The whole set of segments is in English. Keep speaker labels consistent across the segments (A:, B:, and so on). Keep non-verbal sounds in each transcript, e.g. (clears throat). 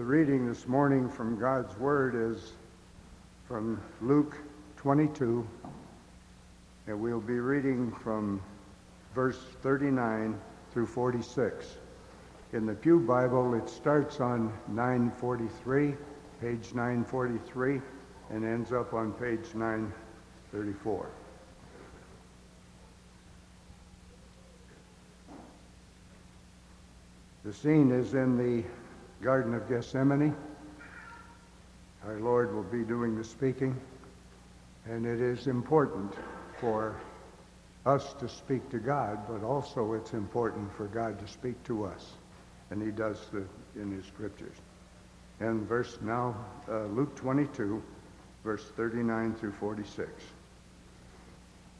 A: The reading this morning from God's Word is from Luke 22, and we'll be reading from verse 39 through 46. In the Pew Bible, it starts on 943, page 943, and ends up on page 934. The scene is in the Garden of Gethsemane. Our Lord will be doing the speaking, and it is important for us to speak to God, but also it's important for God to speak to us, and he does the, in his scriptures. And verse now, uh, Luke 22, verse 39 through 46.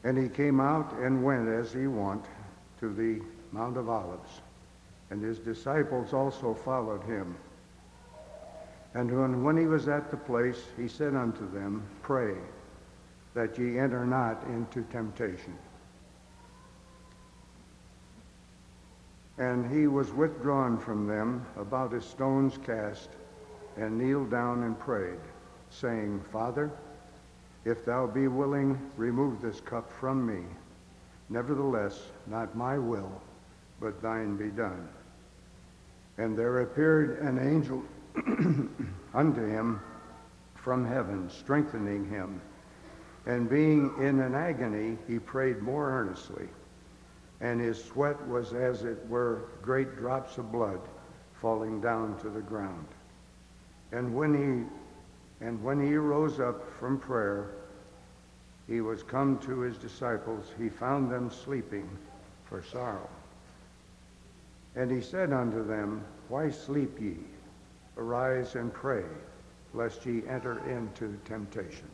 A: And he came out and went as he wont to the Mount of Olives, and his disciples also followed him. And when, when he was at the place, he said unto them, Pray that ye enter not into temptation. And he was withdrawn from them about a stone's cast, and kneeled down and prayed, saying, Father, if thou be willing, remove this cup from me. Nevertheless, not my will, but thine be done. And there appeared an angel (clears throat) unto him from heaven, strengthening him. And being in an agony, he prayed more earnestly and his sweat was as it were great drops of blood falling down to the ground. And when he and when he rose up from prayer, he was come to his disciples. He found them sleeping for sorrow. And he said unto them, Why sleep ye? Arise and pray, lest ye enter into temptation.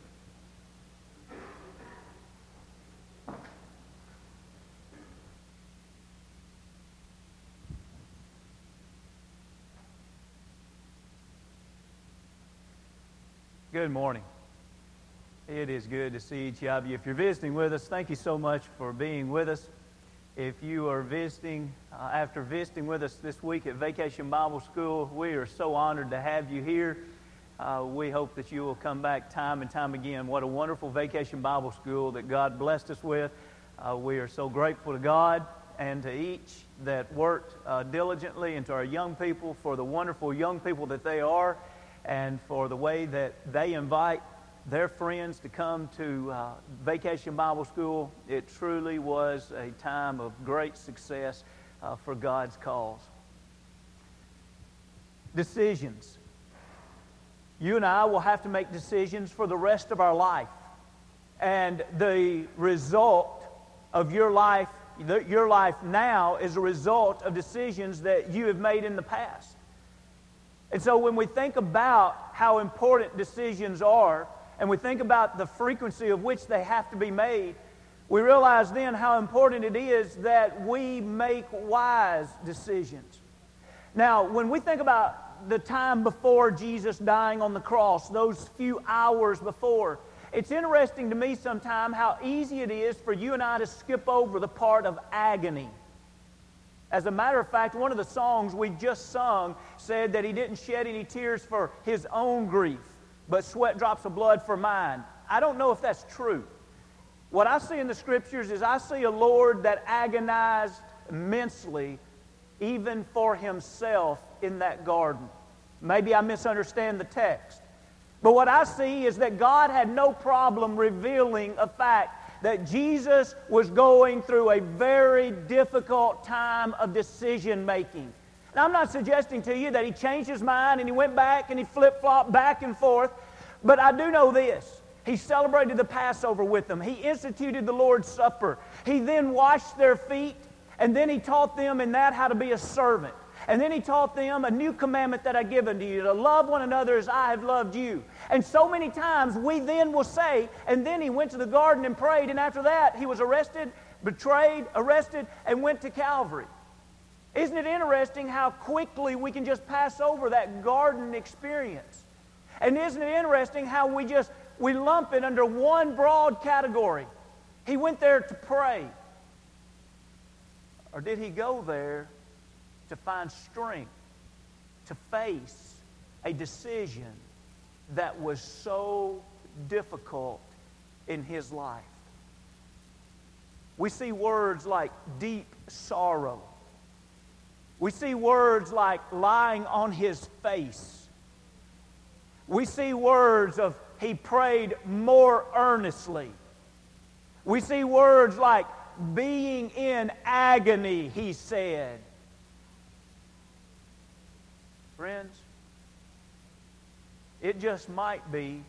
B: Good morning. It is good to see each of you. If you're visiting with us, thank you so much for being with us. If you are visiting, uh, after visiting with us this week at Vacation Bible School, we are so honored to have you here. Uh, we hope that you will come back time and time again. What a wonderful Vacation Bible School that God blessed us with. Uh, we are so grateful to God and to each that worked uh, diligently and to our young people for the wonderful young people that they are and for the way that they invite their friends to come to uh, Vacation Bible School. It truly was a time of great success uh, for God's cause. Decisions. You and I will have to make decisions for the rest of our life. And the result of your life, your life now, is a result of decisions that you have made in the past. And so when we think about how important decisions are, and we think about the frequency of which they have to be made, we realize then how important it is that we make wise decisions. Now, when we think about the time before Jesus dying on the cross, those few hours before, it's interesting to me sometimes how easy it is for you and I to skip over the part of agony. As a matter of fact, one of the songs we just sung said that he didn't shed any tears for his own grief, but sweat drops of blood for mine. I don't know if that's true. What I see in the scriptures is I see a Lord that agonized immensely, even for himself in that garden. Maybe I misunderstand the text. But what I see is that God had no problem revealing a fact that Jesus was going through a very difficult time of decision making. Now, I'm not suggesting to you that he changed his mind and he went back and he flip flopped back and forth, but I do know this. He celebrated the Passover with them. He instituted the Lord's Supper. He then washed their feet, and then he taught them in that how to be a servant. And then he taught them a new commandment that I give unto you to love one another as I have loved you. And so many times we then will say, and then he went to the garden and prayed, and after that he was arrested, betrayed, arrested, and went to Calvary. Isn't it interesting how quickly we can just pass over that garden experience? And isn't it interesting how we just we lump it under one broad category? He went there to pray. Or did he go there to find strength to face a decision that was so difficult in his life. We see words like deep sorrow. We see words like lying on his face. We see words of he prayed more earnestly. We see words like being in agony, he said. Friends, it just might be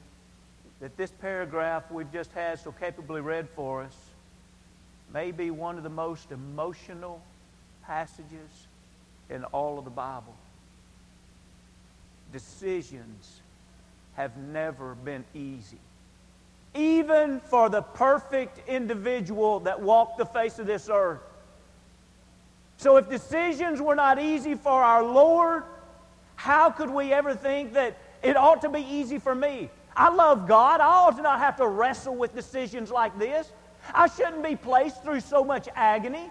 B: that this paragraph we've just had so capably read for us may be one of the most emotional passages in all of the Bible. Decisions have never been easy. Even for the perfect individual that walked the face of this earth. So, if decisions were not easy for our Lord, how could we ever think that it ought to be easy for me? I love God. I ought to not have to wrestle with decisions like this. I shouldn't be placed through so much agony.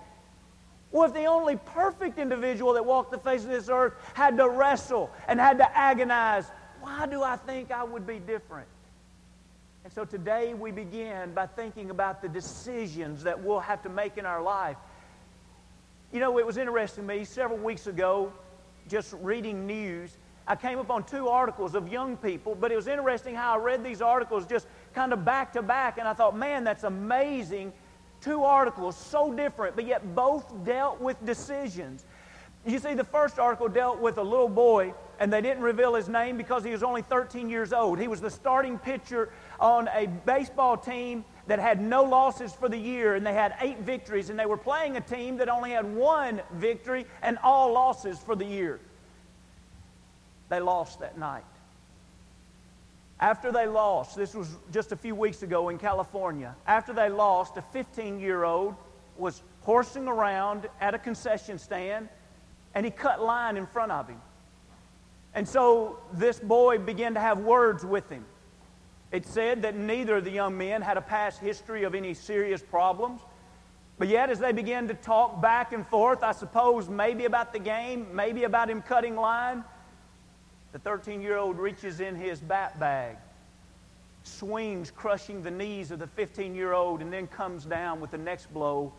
B: Well, if the only perfect individual that walked the face of this earth had to wrestle and had to agonize, why do I think I would be different? And so today we begin by thinking about the decisions that we'll have to make in our life. You know, it was interesting to me several weeks ago, just reading news, I came upon two articles of young people, but it was interesting how I read these articles just kind of back to back, and I thought, man, that's amazing. Two articles, so different, but yet both dealt with decisions. You see, the first article dealt with a little boy, and they didn't reveal his name because he was only 13 years old. He was the starting pitcher on a baseball team that had no losses for the year, and they had eight victories, and they were playing a team that only had one victory and all losses for the year. They lost that night. After they lost, this was just a few weeks ago in California, after they lost, a 15 year old was horsing around at a concession stand and he cut line in front of him. And so this boy began to have words with him. It said that neither of the young men had a past history of any serious problems. But yet, as they began to talk back and forth, I suppose maybe about the game, maybe about him cutting line, the 13 year old reaches in his bat bag, swings, crushing the knees of the 15 year old, and then comes down with the next blow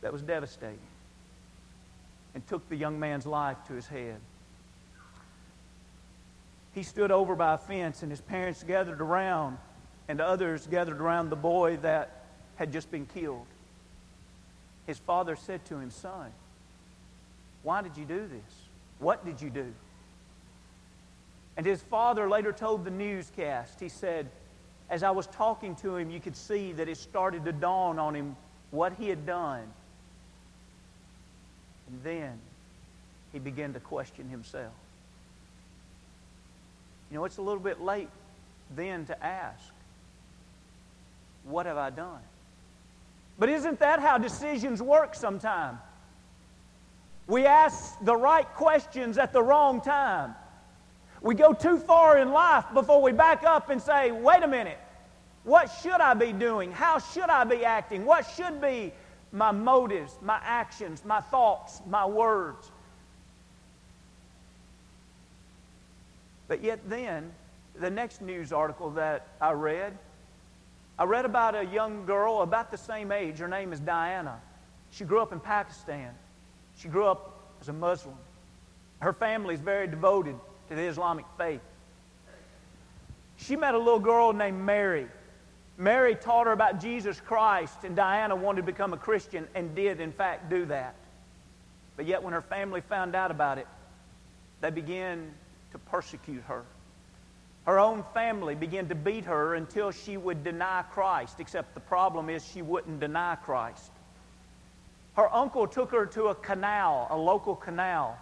B: that was devastating and took the young man's life to his head. He stood over by a fence, and his parents gathered around, and others gathered around the boy that had just been killed. His father said to him, Son, why did you do this? What did you do? And his father later told the newscast, he said, as I was talking to him, you could see that it started to dawn on him what he had done. And then he began to question himself. You know, it's a little bit late then to ask, What have I done? But isn't that how decisions work sometimes? We ask the right questions at the wrong time. We go too far in life before we back up and say, wait a minute, what should I be doing? How should I be acting? What should be my motives, my actions, my thoughts, my words? But yet, then, the next news article that I read, I read about a young girl about the same age. Her name is Diana. She grew up in Pakistan. She grew up as a Muslim. Her family is very devoted to the Islamic faith. She met a little girl named Mary. Mary taught her about Jesus Christ, and Diana wanted to become a Christian and did, in fact, do that. But yet, when her family found out about it, they began to persecute her. Her own family began to beat her until she would deny Christ, except the problem is she wouldn't deny Christ. Her uncle took her to a canal, a local canal,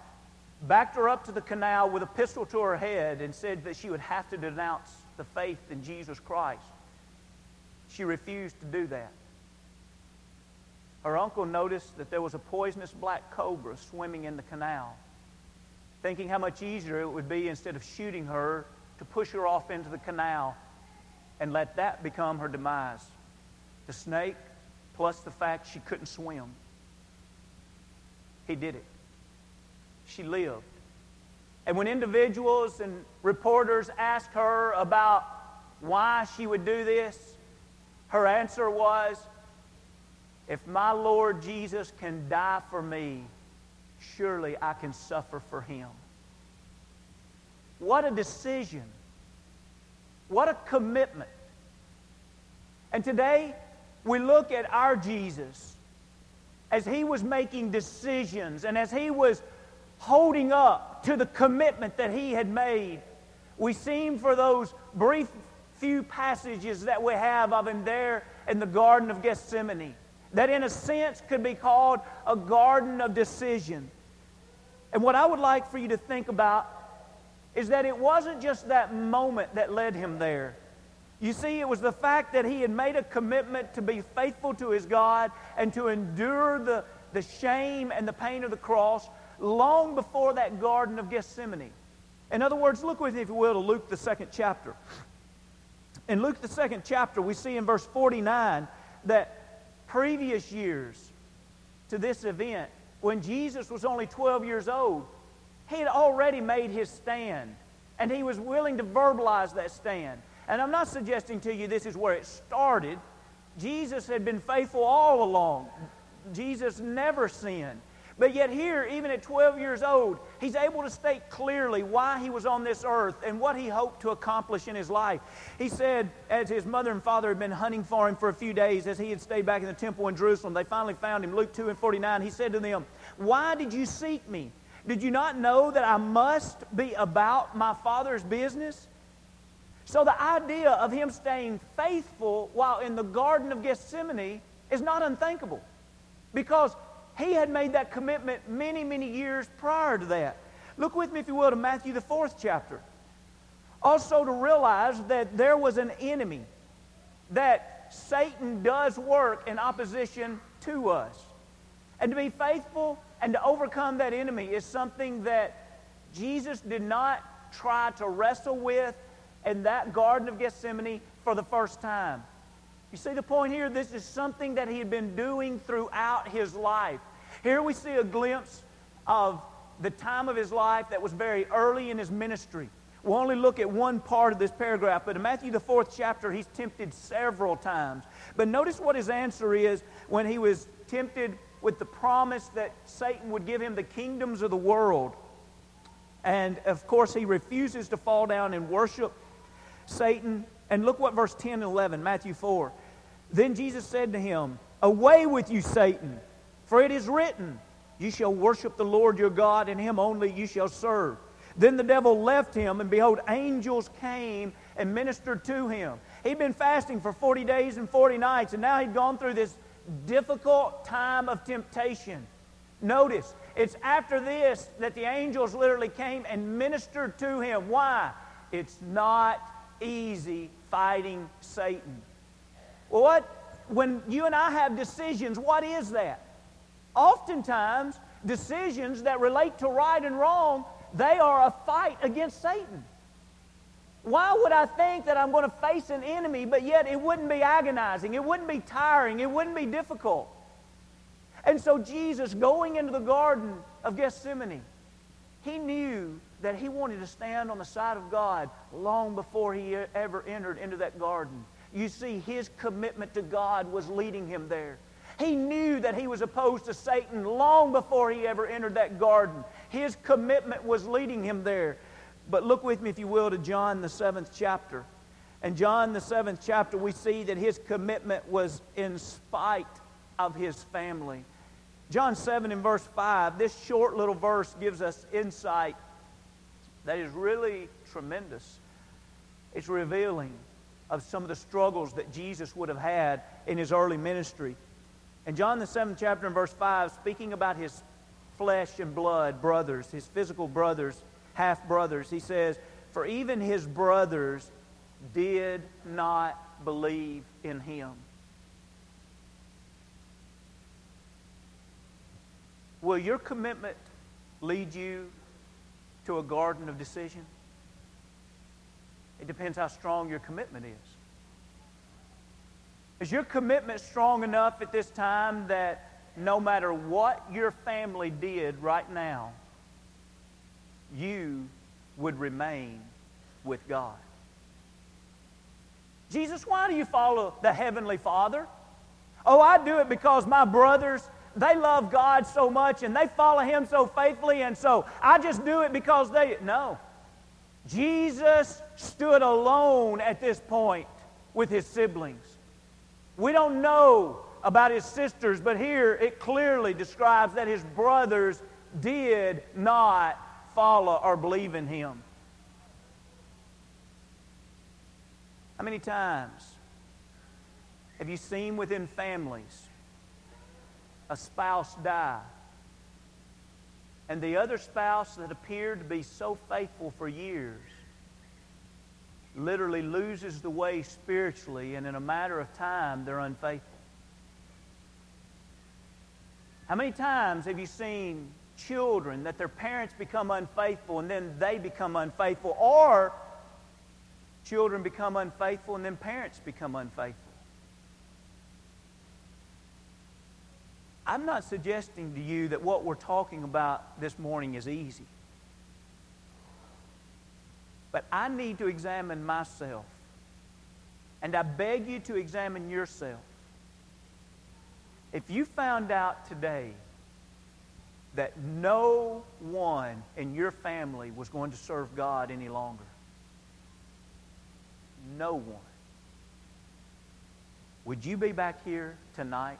B: backed her up to the canal with a pistol to her head and said that she would have to denounce the faith in Jesus Christ. She refused to do that. Her uncle noticed that there was a poisonous black cobra swimming in the canal, thinking how much easier it would be instead of shooting her to push her off into the canal and let that become her demise. The snake, plus the fact she couldn't swim. He did it. She lived. And when individuals and reporters asked her about why she would do this, her answer was, If my Lord Jesus can die for me, surely I can suffer for him. What a decision. What a commitment. And today, we look at our Jesus as he was making decisions and as he was holding up to the commitment that he had made. We seem for those brief few passages that we have of him there in the Garden of Gethsemane, that in a sense could be called a garden of decision. And what I would like for you to think about is that it wasn't just that moment that led him there. You see, it was the fact that he had made a commitment to be faithful to his God and to endure the, the shame and the pain of the cross long before that Garden of Gethsemane. In other words, look with me, if you will, to Luke, the second chapter. In Luke, the second chapter, we see in verse 49 that previous years to this event, when Jesus was only 12 years old, he had already made his stand, and he was willing to verbalize that stand. And I'm not suggesting to you this is where it started. Jesus had been faithful all along. Jesus never sinned. But yet, here, even at 12 years old, he's able to state clearly why he was on this earth and what he hoped to accomplish in his life. He said, as his mother and father had been hunting for him for a few days, as he had stayed back in the temple in Jerusalem, they finally found him. Luke 2 and 49, he said to them, Why did you seek me? Did you not know that I must be about my Father's business? So the idea of him staying faithful while in the Garden of Gethsemane is not unthinkable because he had made that commitment many, many years prior to that. Look with me, if you will, to Matthew, the fourth chapter. Also, to realize that there was an enemy, that Satan does work in opposition to us. And to be faithful and to overcome that enemy is something that Jesus did not try to wrestle with in that Garden of Gethsemane for the first time. You see the point here? This is something that he had been doing throughout his life. Here we see a glimpse of the time of his life that was very early in his ministry. We'll only look at one part of this paragraph, but in Matthew, the fourth chapter, he's tempted several times. But notice what his answer is when he was tempted with the promise that Satan would give him the kingdoms of the world. And of course, he refuses to fall down and worship Satan. And look what verse 10 and 11, Matthew 4. Then Jesus said to him, Away with you, Satan, for it is written, You shall worship the Lord your God, and him only you shall serve. Then the devil left him, and behold, angels came and ministered to him. He'd been fasting for 40 days and 40 nights, and now he'd gone through this difficult time of temptation. Notice, it's after this that the angels literally came and ministered to him. Why? It's not easy fighting Satan. Well, what, when you and I have decisions, what is that? Oftentimes, decisions that relate to right and wrong, they are a fight against Satan. Why would I think that I'm going to face an enemy, but yet it wouldn't be agonizing, it wouldn't be tiring, it wouldn't be difficult? And so, Jesus, going into the Garden of Gethsemane, he knew that he wanted to stand on the side of God long before he ever entered into that garden. You see, his commitment to God was leading him there. He knew that he was opposed to Satan long before he ever entered that garden. His commitment was leading him there. But look with me, if you will, to John, the seventh chapter. And John, the seventh chapter, we see that his commitment was in spite of his family. John 7 and verse 5, this short little verse gives us insight that is really tremendous. It's revealing of some of the struggles that Jesus would have had in his early ministry. And John, the seventh chapter and verse 5, speaking about his flesh and blood brothers, his physical brothers, half brothers. He says, For even his brothers did not believe in him. Will your commitment lead you to a garden of decision? It depends how strong your commitment is. Is your commitment strong enough at this time that no matter what your family did right now, you would remain with God. Jesus, why do you follow the Heavenly Father? Oh, I do it because my brothers, they love God so much and they follow Him so faithfully, and so I just do it because they. No. Jesus stood alone at this point with his siblings. We don't know about his sisters, but here it clearly describes that his brothers did not follow or believe in him. How many times have you seen within families a spouse die? And the other spouse that appeared to be so faithful for years literally loses the way spiritually, and in a matter of time, they're unfaithful. How many times have you seen children that their parents become unfaithful and then they become unfaithful, or children become unfaithful and then parents become unfaithful? I'm not suggesting to you that what we're talking about this morning is easy. But I need to examine myself. And I beg you to examine yourself. If you found out today that no one in your family was going to serve God any longer, no one, would you be back here tonight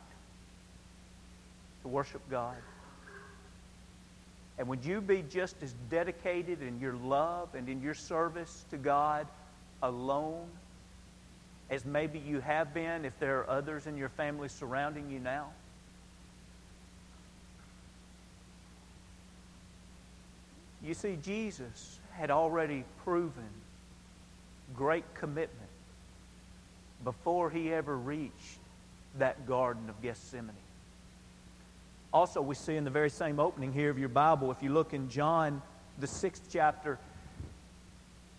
B: to worship God? And would you be just as dedicated in your love and in your service to God alone as maybe you have been if there are others in your family surrounding you now? You see, Jesus had already proven great commitment before he ever reached that Garden of Gethsemane. Also, we see in the very same opening here of your Bible, if you look in John, the sixth chapter,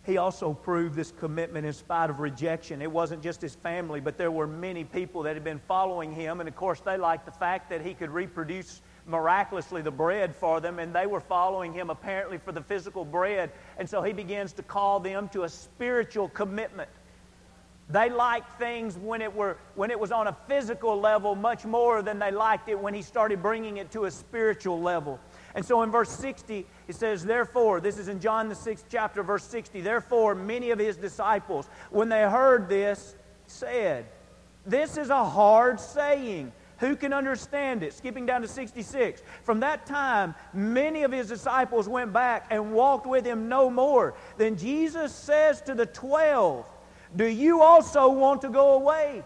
B: he also proved this commitment in spite of rejection. It wasn't just his family, but there were many people that had been following him. And of course, they liked the fact that he could reproduce miraculously the bread for them, and they were following him apparently for the physical bread. And so he begins to call them to a spiritual commitment. They liked things when it, were, when it was on a physical level much more than they liked it when he started bringing it to a spiritual level. And so in verse 60, it says, Therefore, this is in John the 6th chapter, verse 60, therefore many of his disciples, when they heard this, said, This is a hard saying. Who can understand it? Skipping down to 66. From that time, many of his disciples went back and walked with him no more. Then Jesus says to the twelve, do you also want to go away?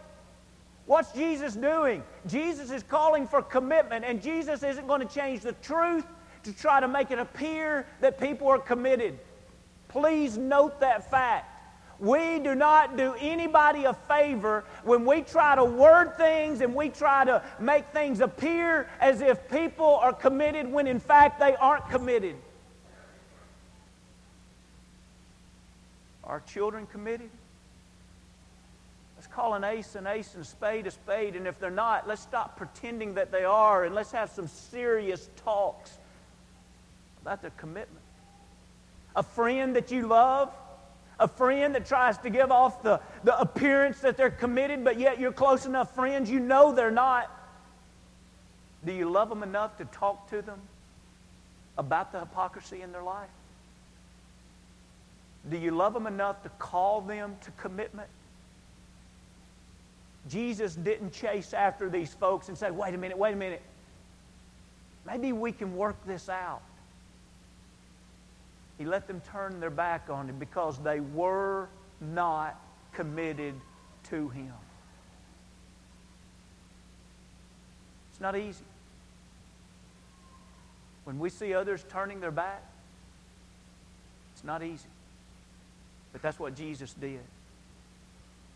B: What's Jesus doing? Jesus is calling for commitment, and Jesus isn't going to change the truth to try to make it appear that people are committed. Please note that fact. We do not do anybody a favor when we try to word things and we try to make things appear as if people are committed when in fact they aren't committed. Are children committed? Call an ace an ace and a spade a spade. And if they're not, let's stop pretending that they are and let's have some serious talks about their commitment. A friend that you love, a friend that tries to give off the, the appearance that they're committed, but yet you're close enough friends, you know they're not. Do you love them enough to talk to them about the hypocrisy in their life? Do you love them enough to call them to commitment? Jesus didn't chase after these folks and say, wait a minute, wait a minute. Maybe we can work this out. He let them turn their back on him because they were not committed to him. It's not easy. When we see others turning their back, it's not easy. But that's what Jesus did.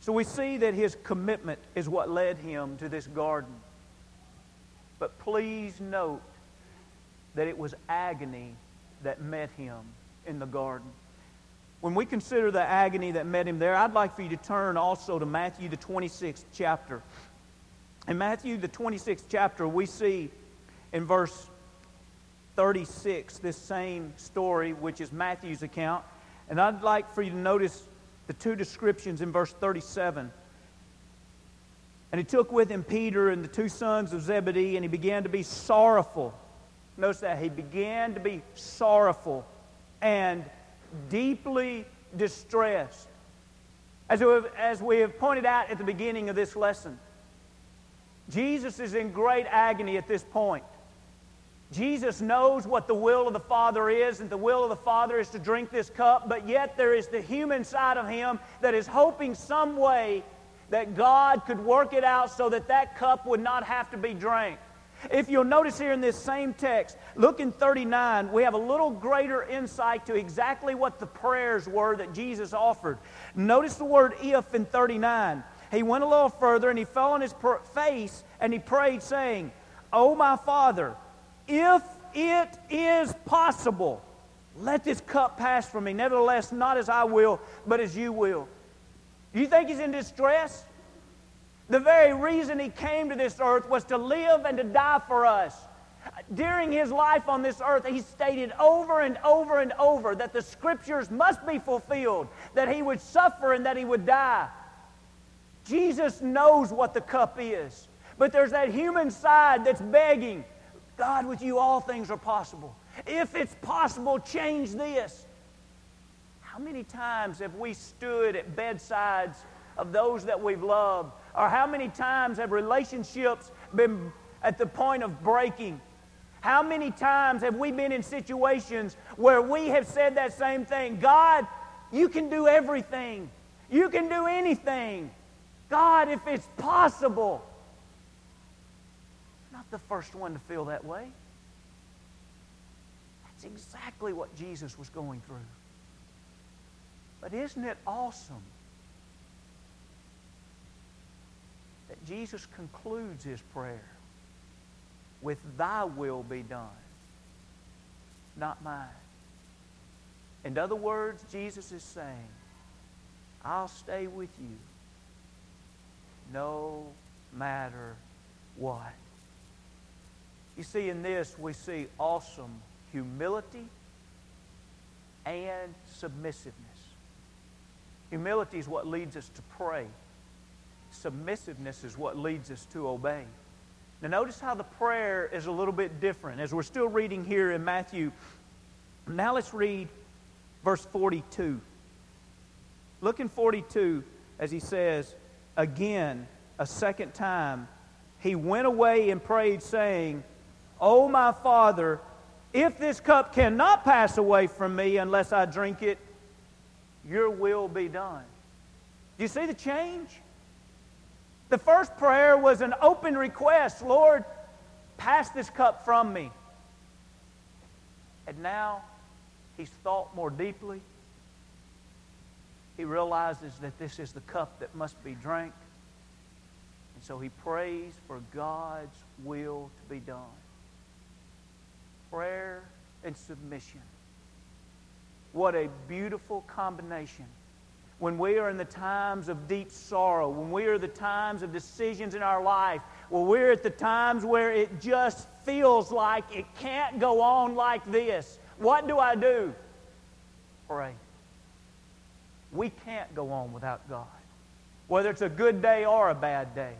B: So we see that his commitment is what led him to this garden. But please note that it was agony that met him in the garden. When we consider the agony that met him there, I'd like for you to turn also to Matthew, the 26th chapter. In Matthew, the 26th chapter, we see in verse 36, this same story, which is Matthew's account. And I'd like for you to notice the two descriptions in verse 37. And he took with him Peter and the two sons of Zebedee, and he began to be sorrowful. Notice that. He began to be sorrowful and deeply distressed. As we, have, as we have pointed out at the beginning of this lesson, Jesus is in great agony at this point. Jesus knows what the will of the Father is, and the will of the Father is to drink this cup, but yet there is the human side of him that is hoping some way that God could work it out so that that cup would not have to be drank. If you'll notice here in this same text, look in 39, we have a little greater insight to exactly what the prayers were that Jesus offered. Notice the word if in 39. He went a little further and he fell on his face and he prayed, saying, Oh, my Father, if it is possible, let this cup pass from me. Nevertheless, not as I will, but as you will. You think he's in distress? The very reason he came to this earth was to live and to die for us. During his life on this earth, he stated over and over and over that the scriptures must be fulfilled, that he would suffer and that he would die. Jesus knows what the cup is, but there's that human side that's begging, God, with you all things are possible. If it's possible, change this. How many times have we stood at bedsides of those that we've loved? Or how many times have relationships been at the point of breaking? How many times have we been in situations where we have said that same thing? God, you can do everything. You can do anything. God, if it's possible. Not the first one to feel that way. That's exactly what Jesus was going through. But isn't it awesome that Jesus concludes his prayer with, Thy will be done, not mine? In other words, Jesus is saying, I'll stay with you no matter what. You see, in this, we see awesome humility and submissiveness. Humility is what leads us to pray. Submissiveness is what leads us to obey. Now, notice how the prayer is a little bit different. As we're still reading here in Matthew, now let's read verse 42. Look in 42 as he says, Again, a second time, he went away and prayed, saying, O my Father, if this cup cannot pass away from me unless I drink it, your will be done. Do you see the change? The first prayer was an open request Lord, pass this cup from me. And now he's thought more deeply. He realizes that this is the cup that must be drank. And so he prays for God's will to be done. Prayer and submission. What a beautiful combination. When we are in the times of deep sorrow, when we are the times of decisions in our life, when we're at the times where it just feels like it can't go on like this, what do I do? Pray. We can't go on without God, whether it's a good day or a bad day.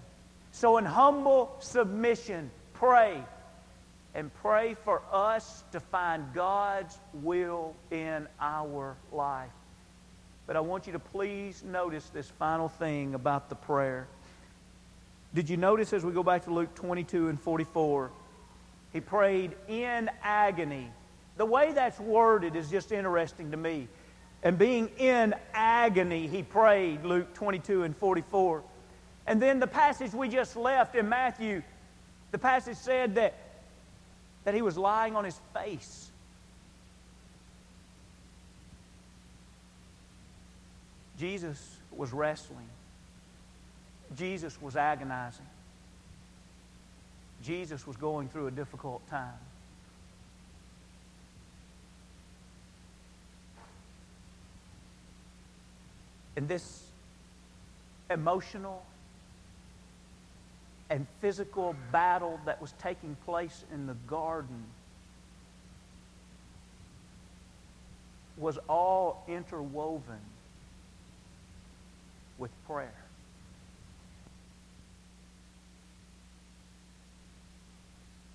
B: So, in humble submission, pray and pray for us to find God's will in our life. But I want you to please notice this final thing about the prayer. Did you notice as we go back to Luke 22 and 44? He prayed in agony. The way that's worded is just interesting to me. And being in agony, he prayed, Luke 22 and 44. And then the passage we just left in Matthew, the passage said that that he was lying on his face. Jesus was wrestling. Jesus was agonizing. Jesus was going through a difficult time. And this emotional and physical battle that was taking place in the garden was all interwoven with prayer.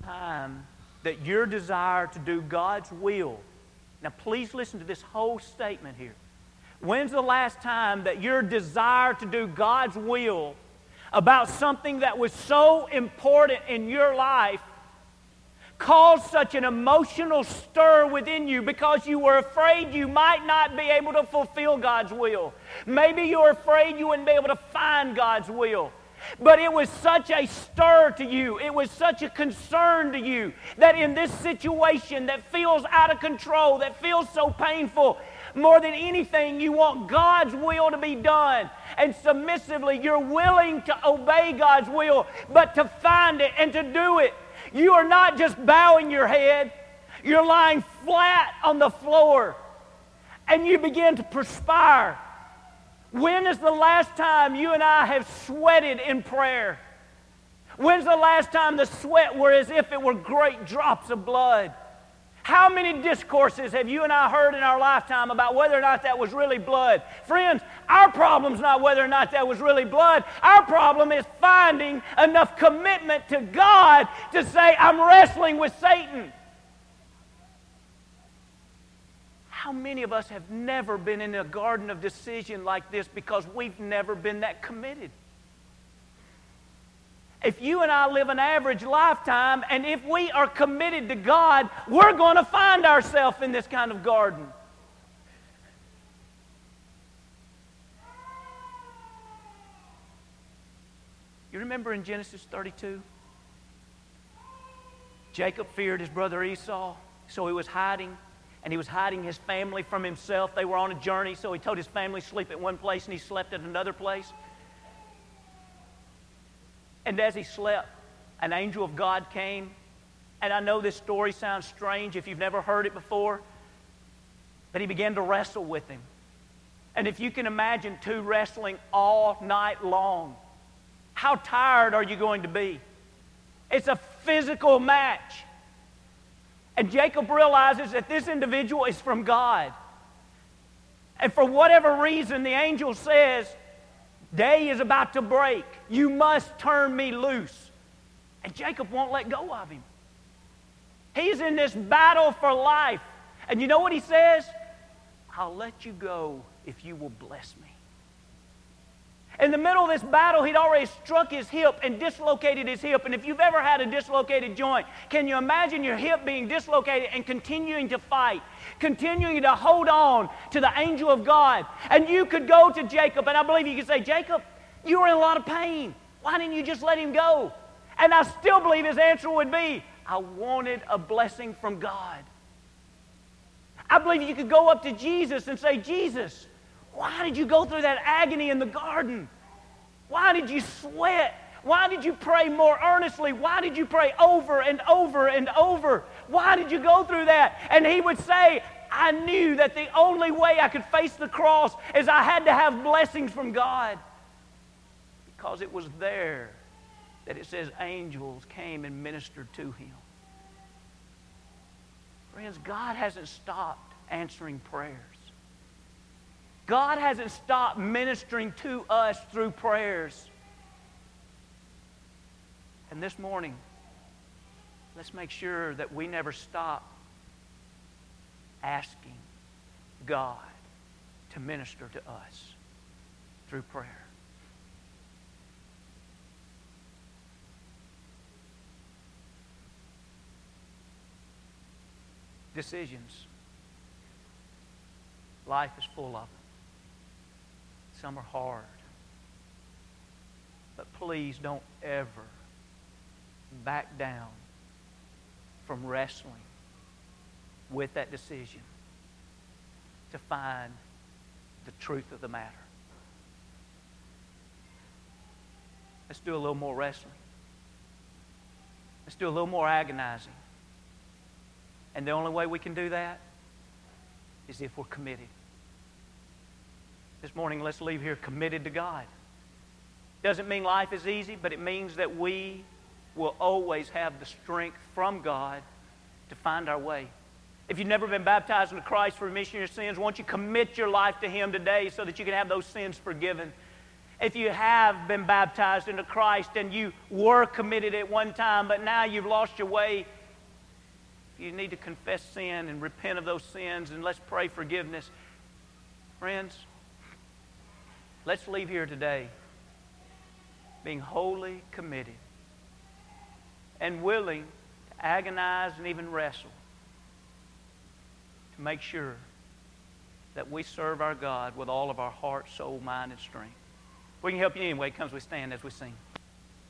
B: Time that your desire to do God's will. Now, please listen to this whole statement here. When's the last time that your desire to do God's will about something that was so important in your life caused such an emotional stir within you because you were afraid you might not be able to fulfill God's will. Maybe you were afraid you wouldn't be able to find God's will. But it was such a stir to you, it was such a concern to you that in this situation that feels out of control, that feels so painful, more than anything, you want God's will to be done. And submissively, you're willing to obey God's will, but to find it and to do it. You are not just bowing your head, you're lying flat on the floor and you begin to perspire. When is the last time you and I have sweated in prayer? When's the last time the sweat were as if it were great drops of blood? How many discourses have you and I heard in our lifetime about whether or not that was really blood? Friends, our problem's not whether or not that was really blood. Our problem is finding enough commitment to God to say, I'm wrestling with Satan. How many of us have never been in a garden of decision like this because we've never been that committed? If you and I live an average lifetime, and if we are committed to God, we're going to find ourselves in this kind of garden. You remember in Genesis 32? Jacob feared his brother Esau, so he was hiding, and he was hiding his family from himself. They were on a journey, so he told his family sleep at one place and he slept at another place. And as he slept, an angel of God came. And I know this story sounds strange if you've never heard it before, but he began to wrestle with him. And if you can imagine two wrestling all night long, how tired are you going to be? It's a physical match. And Jacob realizes that this individual is from God. And for whatever reason, the angel says, Day is about to break. You must turn me loose. And Jacob won't let go of him. He's in this battle for life. And you know what he says? I'll let you go if you will bless me. In the middle of this battle, he'd already struck his hip and dislocated his hip. And if you've ever had a dislocated joint, can you imagine your hip being dislocated and continuing to fight, continuing to hold on to the angel of God? And you could go to Jacob, and I believe you could say, Jacob, you were in a lot of pain. Why didn't you just let him go? And I still believe his answer would be, I wanted a blessing from God. I believe you could go up to Jesus and say, Jesus, why did you go through that agony in the garden? Why did you sweat? Why did you pray more earnestly? Why did you pray over and over and over? Why did you go through that? And he would say, I knew that the only way I could face the cross is I had to have blessings from God. Because it was there that it says angels came and ministered to him. Friends, God hasn't stopped answering prayers. God hasn't stopped ministering to us through prayers. And this morning, let's make sure that we never stop asking God to minister to us through prayer. Decisions. Life is full of them. Some are hard. But please don't ever back down from wrestling with that decision to find the truth of the matter. Let's do a little more wrestling. Let's do a little more agonizing. And the only way we can do that is if we're committed. This morning, let's leave here committed to God. Doesn't mean life is easy, but it means that we will always have the strength from God to find our way. If you've never been baptized into Christ for remission of your sins, won't you commit your life to Him today so that you can have those sins forgiven? If you have been baptized into Christ and you were committed at one time, but now you've lost your way, you need to confess sin and repent of those sins and let's pray forgiveness. Friends, let's leave here today being wholly committed and willing to agonize and even wrestle to make sure that we serve our God with all of our heart, soul, mind, and strength. We can help you anyway. It comes we stand as we sing.